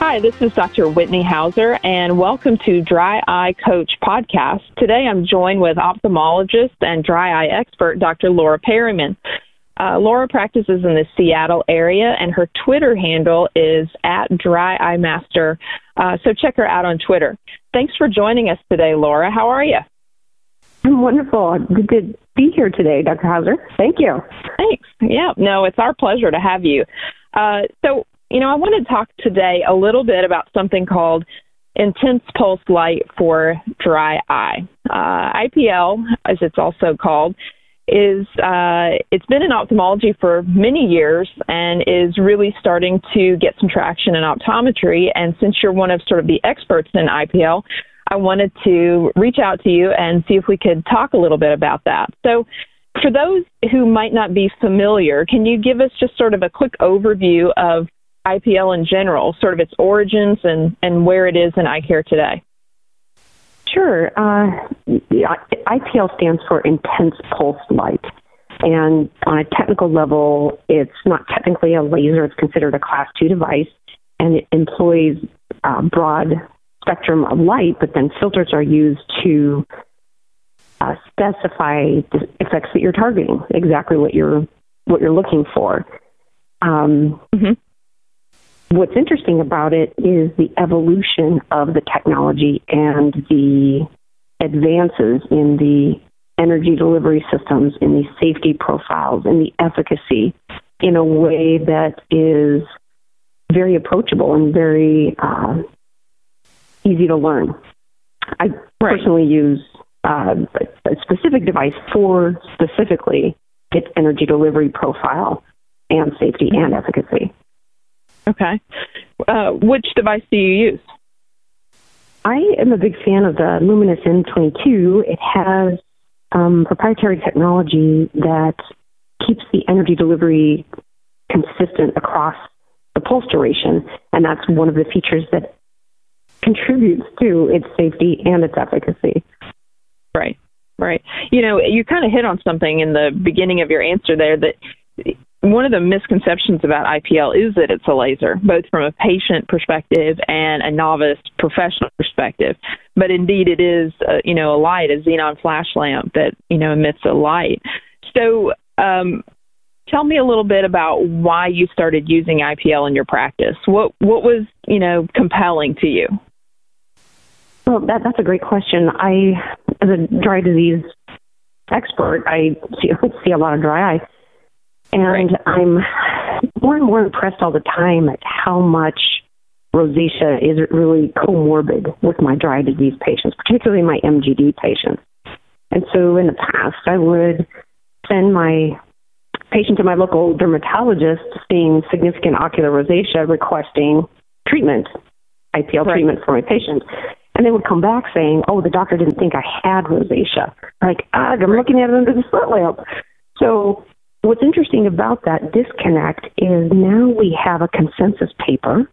Hi, this is Dr. Whitney Hauser, and welcome to Dry Eye Coach podcast. Today I'm joined with ophthalmologist and dry eye expert Dr. Laura Periman. Uh, Laura practices in the Seattle area, and her Twitter handle is at Dry Eye Master. Uh, so check her out on Twitter. Thanks for joining us today, Laura. How are you? I'm wonderful. Good to be here today, Dr. Hauser. Thank you. Thanks. Yeah, no, it's our pleasure to have you. Uh, so, you know, I want to talk today a little bit about something called intense pulse light for dry eye. Uh, IPL, as it's also called, is uh, it's been in ophthalmology for many years and is really starting to get some traction in optometry. And since you're one of sort of the experts in IPL, I wanted to reach out to you and see if we could talk a little bit about that. So, for those who might not be familiar, can you give us just sort of a quick overview of IPL in general, sort of its origins and, and where it is in eye care today? Sure. Uh, IPL stands for intense pulse light. And on a technical level, it's not technically a laser, it's considered a class two device, and it employs uh, broad spectrum of light, but then filters are used to uh, specify the effects that you're targeting, exactly what you're what you're looking for. Um, mm-hmm. What's interesting about it is the evolution of the technology and the advances in the energy delivery systems, in the safety profiles, in the efficacy, in a way that is very approachable and very uh, easy to learn. I right. personally use uh, a specific device for specifically its energy delivery profile and safety and efficacy. Okay. Uh, which device do you use? I am a big fan of the Lumenis M22. It has um, proprietary technology that keeps the energy delivery consistent across the pulse duration, and that's one of the features that contributes to its safety and its efficacy. Right, right. You know, you kind of hit on something in the beginning of your answer there that one of the misconceptions about IPL is that it's a laser, both from a patient perspective and a novice professional perspective. But indeed, it is, uh, you know, a light, a xenon flash lamp that you know emits a light. So, um, tell me a little bit about why you started using IPL in your practice. What what was you know compelling to you? Well, that, that's a great question. I, as a dry disease expert, I see, see a lot of dry eye, and right. I'm more and more impressed all the time at how much rosacea is really comorbid with my dry disease patients, particularly my MGD patients. And so in the past, I would send my patient to my local dermatologist seeing significant ocular rosacea requesting treatment, IPL right. treatment for my patient. And they would come back saying, oh, the doctor didn't think I had rosacea. Like, ugh, I'm looking at it under the slit lamp. So what's interesting about that disconnect is now we have a consensus paper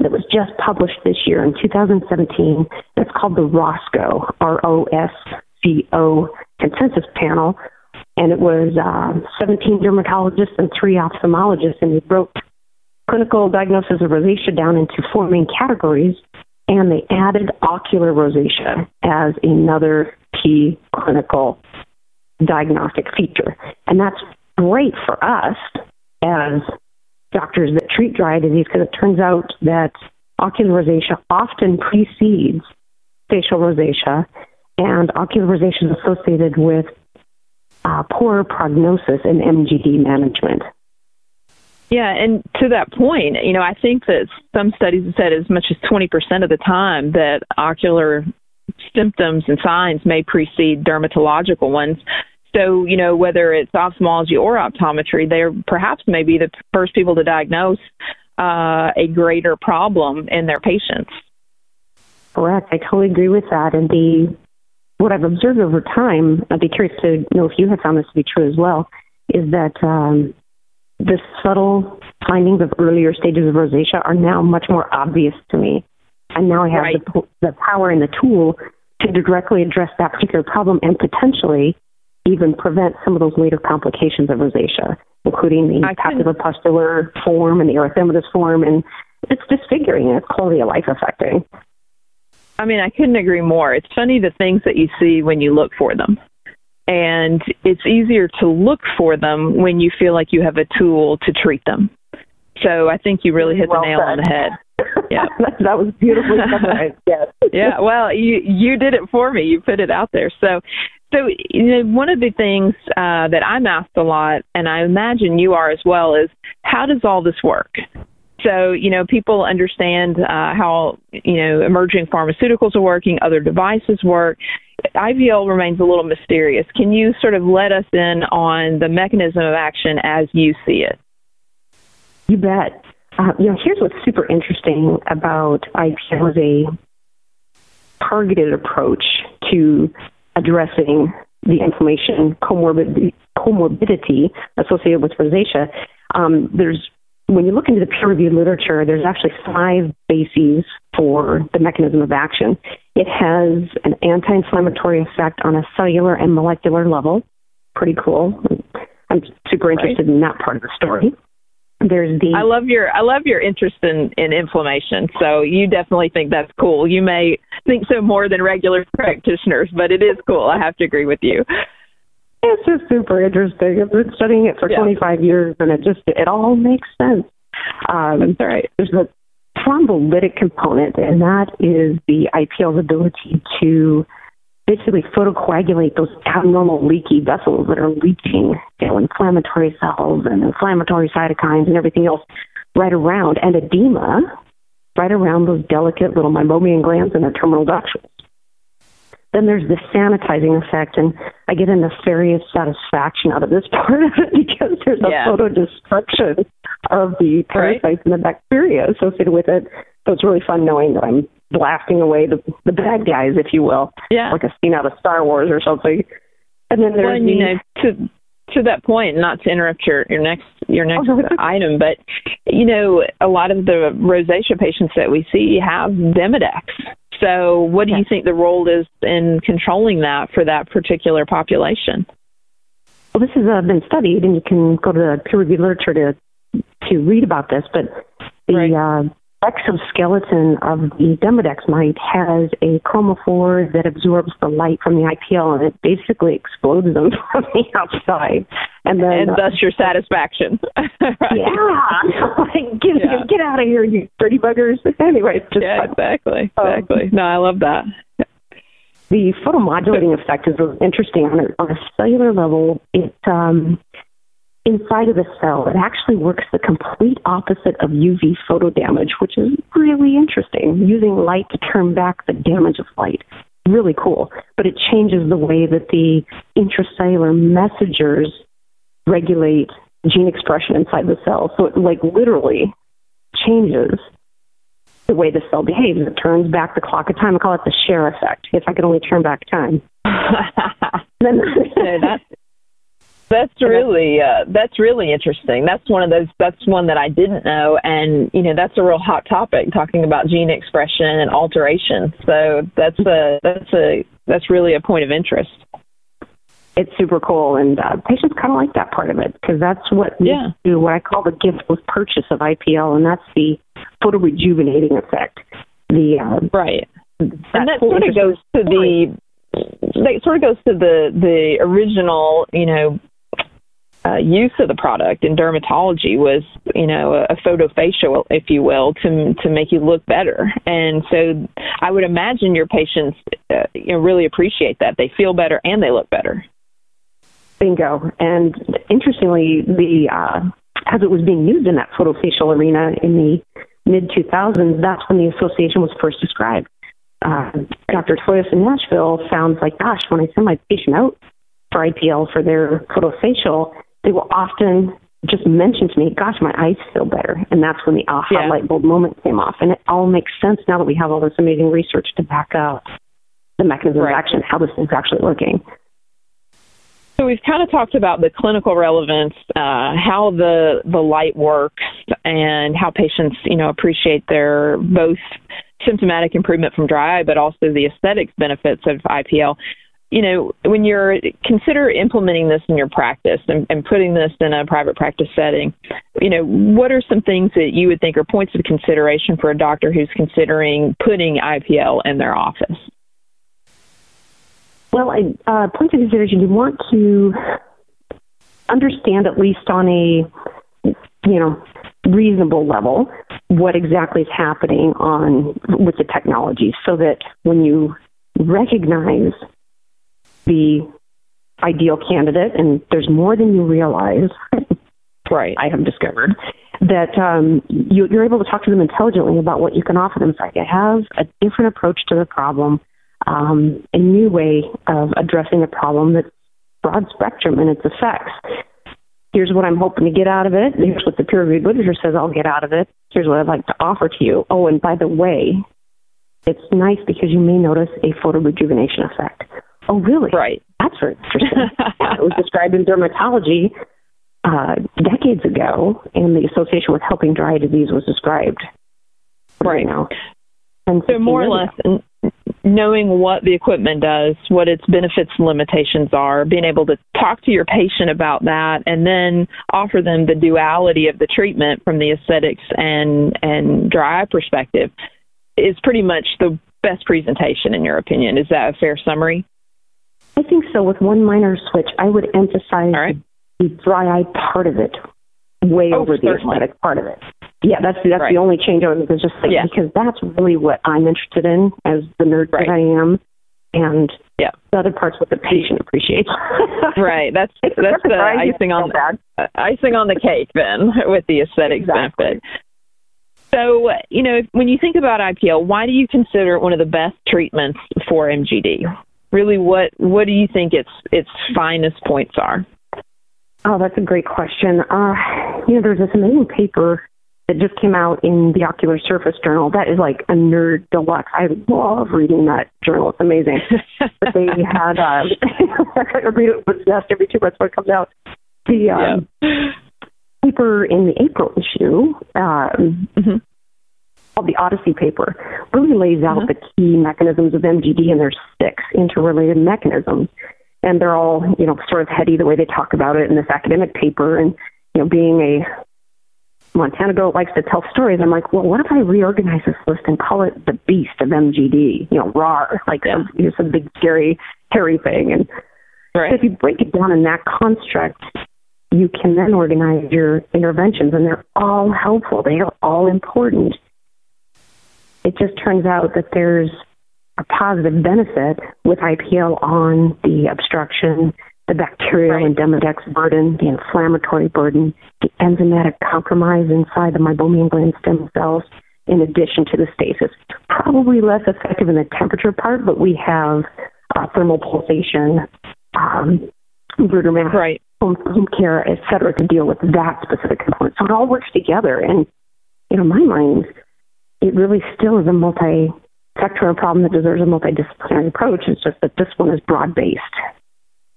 that was just published this year in 2017. That's called the ROSCO, R-O-S-C-O consensus panel. And it was uh, 17 dermatologists and three ophthalmologists, and they broke clinical diagnosis of rosacea down into four main categories and they added ocular rosacea as another key clinical diagnostic feature. And that's great for us as doctors that treat dry eye disease because it turns out that ocular rosacea often precedes facial rosacea, and ocular rosacea is associated with uh, poor prognosis in MGD management. Yeah, and to that point, you know, I think that some studies have said as much as 20% of the time that ocular symptoms and signs may precede dermatological ones. So, you know, whether it's ophthalmology or optometry, they're perhaps maybe the first people to diagnose uh, a greater problem in their patients. Correct. I totally agree with that. And the what I've observed over time, I'd be curious to know if you have found this to be true as well, is that um, the subtle findings of earlier stages of rosacea are now much more obvious to me. And now I have right. the, the power and the tool to directly address that particular problem and potentially even prevent some of those later complications of rosacea, including the papulopustular form and the erythematous form and it's disfiguring and it's quality of life affecting. I mean, I couldn't agree more. It's funny the things that you see when you look for them. And it's easier to look for them when you feel like you have a tool to treat them. So I think you really hit well the nail said. on the head. Yeah. that was beautifully summarized. Yes. yeah, well, you you did it for me. You put it out there. So so you know, one of the things uh, that I'm asked a lot, and I imagine you are as well, is how does all this work? So you know, people understand uh, how you know emerging pharmaceuticals are working, other devices work. IPL remains a little mysterious. Can you sort of let us in on the mechanism of action as you see it? You bet. Uh, you know, here's what's super interesting about IPL as a targeted approach to addressing the inflammation comorbid, comorbidity associated with rosacea. Um, there's when you look into the peer-reviewed literature, there's actually five bases for the mechanism of action. It has an anti-inflammatory effect on a cellular and molecular level. Pretty cool. I'm super interested right. in that part of the story. There's the I love your I love your interest in in inflammation. So you definitely think that's cool. You may think so more than regular practitioners, but it is cool. I have to agree with you. It's just super interesting. I've been studying it for yeah. 25 years, and it just it all makes sense. Um, that's right. There's the thrombolytic component, and that is the IPL's ability to basically photocoagulate those abnormal leaky vessels that are leaching, you know, inflammatory cells and inflammatory cytokines and everything else right around, and edema right around those delicate little meibomian glands and the terminal ductus. Then there's the sanitizing effect, and I get a nefarious satisfaction out of this part of it because there's a yeah. photo destruction of the parasites right. and the bacteria associated with it. So it's really fun knowing that I'm blasting away the the bad guys, if you will. Yeah. Like a scene out of Star Wars or something. And then there's well, and, you know, to to that point, not to interrupt your your next your next item, but you know, a lot of the rosacea patients that we see have Demodex. So, what do you think the role is in controlling that for that particular population? Well, this has uh, been studied, and you can go to the peer-reviewed literature to to read about this. But the Right. uh, exoskeleton of the Demodex mite has a chromophore that absorbs the light from the IPL, and it basically explodes them from the outside. And then, and uh, thus your satisfaction. right? yeah, like, get Yeah. get out of here, you dirty buggers. Anyway, just Yeah, fun. exactly. Um, Exactly. No, I love that. the photomodulating effect is interesting on a, on a cellular level. It um, inside of the cell, it actually works the complete opposite of UV photo damage, which is really interesting. Using light to turn back the damage of light, really cool. But it changes the way that the intracellular messengers regulate gene expression inside the cell. So it like literally changes the way the cell behaves. It turns back the clock of time. I call it the Cher effect. If I could only turn back time. Then that's that's really uh, that's really interesting. That's one of those. That's one that I didn't know, and you know that's a real hot topic talking about gene expression and alteration. So that's a that's a that's really a point of interest. it's super cool, and uh, patients kind of like that part of it because that's what Yeah. to what I call the gift with purchase of IPL, and that's the photo rejuvenating effect. The uh, Right. and that sort of goes to the that sort of goes to the the original you know uh, use of the product in dermatology was you know a, a photofacial if you will to to make you look better and so I would imagine your patients uh, you know really appreciate that they feel better and they look better Bingo. And interestingly, the uh, as it was being used in that photofacial arena in the mid 2000s, that's when the association was first described. Uh, Dr. Toyos in Nashville sounds like, gosh, when I send my patient out for IPL for their photofacial, they will often just mention to me, gosh, my eyes feel better. And that's when the aha Yeah. light bulb moment came off. And it all makes sense now that we have all this amazing research to back up the mechanism Right. of action, how this is actually working. So we've kind of talked about the clinical relevance, uh, how the the light works, and how patients, you know, appreciate their both symptomatic improvement from dry eye, but also the aesthetics benefits of IPL. You know, when you're consider implementing this in your practice and, and putting this in a private practice setting, you know, what are some things that you would think are points of consideration for a doctor who's considering putting IPL in their office? Well, I, uh, points of consideration, you want to understand at least on a, you know, reasonable level what exactly is happening on with the technology so that when you recognize the ideal candidate and there's more than you realize right i have discovered that um, you, you're able to talk to them intelligently about what you can offer them. So I have a different approach to the problem, um, a new way of addressing a problem that's broad spectrum in its effects. Here's what I'm hoping to get out of it. Here's what the peer reviewed literature says I'll get out of it. Here's what I'd like to offer to you. Oh, and by the way, it's nice because you may notice a photo rejuvenation effect. Oh, really? Right. That's very interesting. it was described in dermatology uh, decades ago, and the association with helping dry disease was described. Right now. And so more or less, ago knowing what the equipment does, what its benefits and limitations are, being able to talk to your patient about that, and then offer them the duality of the treatment from the aesthetics and and dry eye perspective is pretty much the best presentation in your opinion. Is that a fair summary? I think so. With one minor switch, I would emphasize right. the dry eye part of it way oh, over certainly. the aesthetic part of it. Yeah, that's that's right. the only change I was just like yeah. because that's really what I'm interested in as the nerd right. that I am, and yeah, the other parts what the patient appreciates. right. That's that's the icing on the, uh, icing on the cake then with the aesthetic exactly. benefit. So, you know, when you think about IPL, why do you consider it one of the best treatments for MGD? Really, what what do you think its its finest points are? Oh, that's a great question. Uh, you know, there's this amazing paper that just came out in the Ocular Surface Journal. That is like a nerd deluxe. I love reading that journal. It's amazing. but they had, uh, I read it zest every two months when it comes out. The um, yeah. paper in the April issue, um, mm-hmm. Called the Odyssey paper, really lays out mm-hmm. the key mechanisms of MGD, and there's six interrelated mechanisms. And they're all, you know, sort of heady the way they talk about it in this academic paper. And, you know, being a Montana Goat likes to tell stories. I'm like, well, what if I reorganize this list and call it the beast of MGD? You know, RAR, like yeah. some, you know, some big scary hairy thing. And right. so if you break it down in that construct, you can then organize your interventions, and they're all helpful. They are all important. It just turns out that there's a positive benefit with IPL on the obstruction, the bacterial right. and Demodex burden, the inflammatory burden, the enzymatic compromise inside the meibomian gland stem cells, in addition to the stasis. Probably less effective in the temperature part, but we have uh, thermal pulsation, um, Bruder mask, right. home, home care, et cetera, to deal with that specific component. So it all works together. And, you know, in my mind, it really still is a multi sectoral problem that deserves a multidisciplinary approach. It's just that this one is broad based.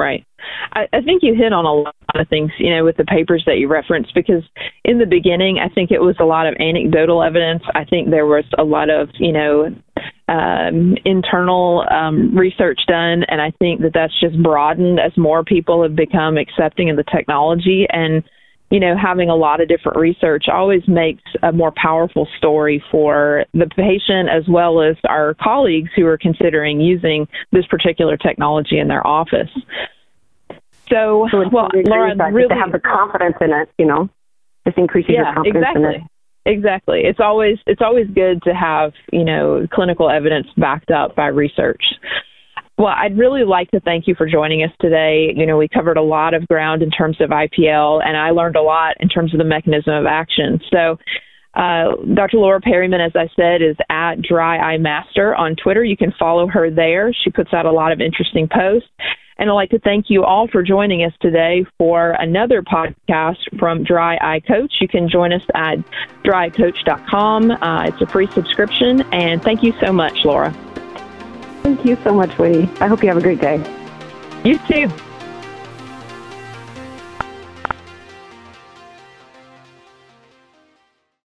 Right. I, I think you hit on a lot of things, you know, with the papers that you referenced, because in the beginning, I think it was a lot of anecdotal evidence. I think there was a lot of, you know, um, internal um, research done, and I think that that's just broadened as more people have become accepting of the technology. And you know, having a lot of different research always makes a more powerful story for the patient as well as our colleagues who are considering using this particular technology in their office. So, so well, Laura, really to have the confidence in it, you know, this increases yeah, your confidence exactly. in it. Exactly. It's always it's always good to have, you know, clinical evidence backed up by research. Well, I'd really like to thank you for joining us today. You know, we covered a lot of ground in terms of IPL, and I learned a lot in terms of the mechanism of action. So, uh, Dr. Laura Periman, as I said, is at Dry Eye Master on Twitter. You can follow her there. She puts out a lot of interesting posts. And I'd like to thank you all for joining us today for another podcast from Dry Eye Coach. You can join us at dryecoach.com. Uh, it's a free subscription. And thank you so much, Laura. Thank you so much, Winnie. I hope you have a great day. You too.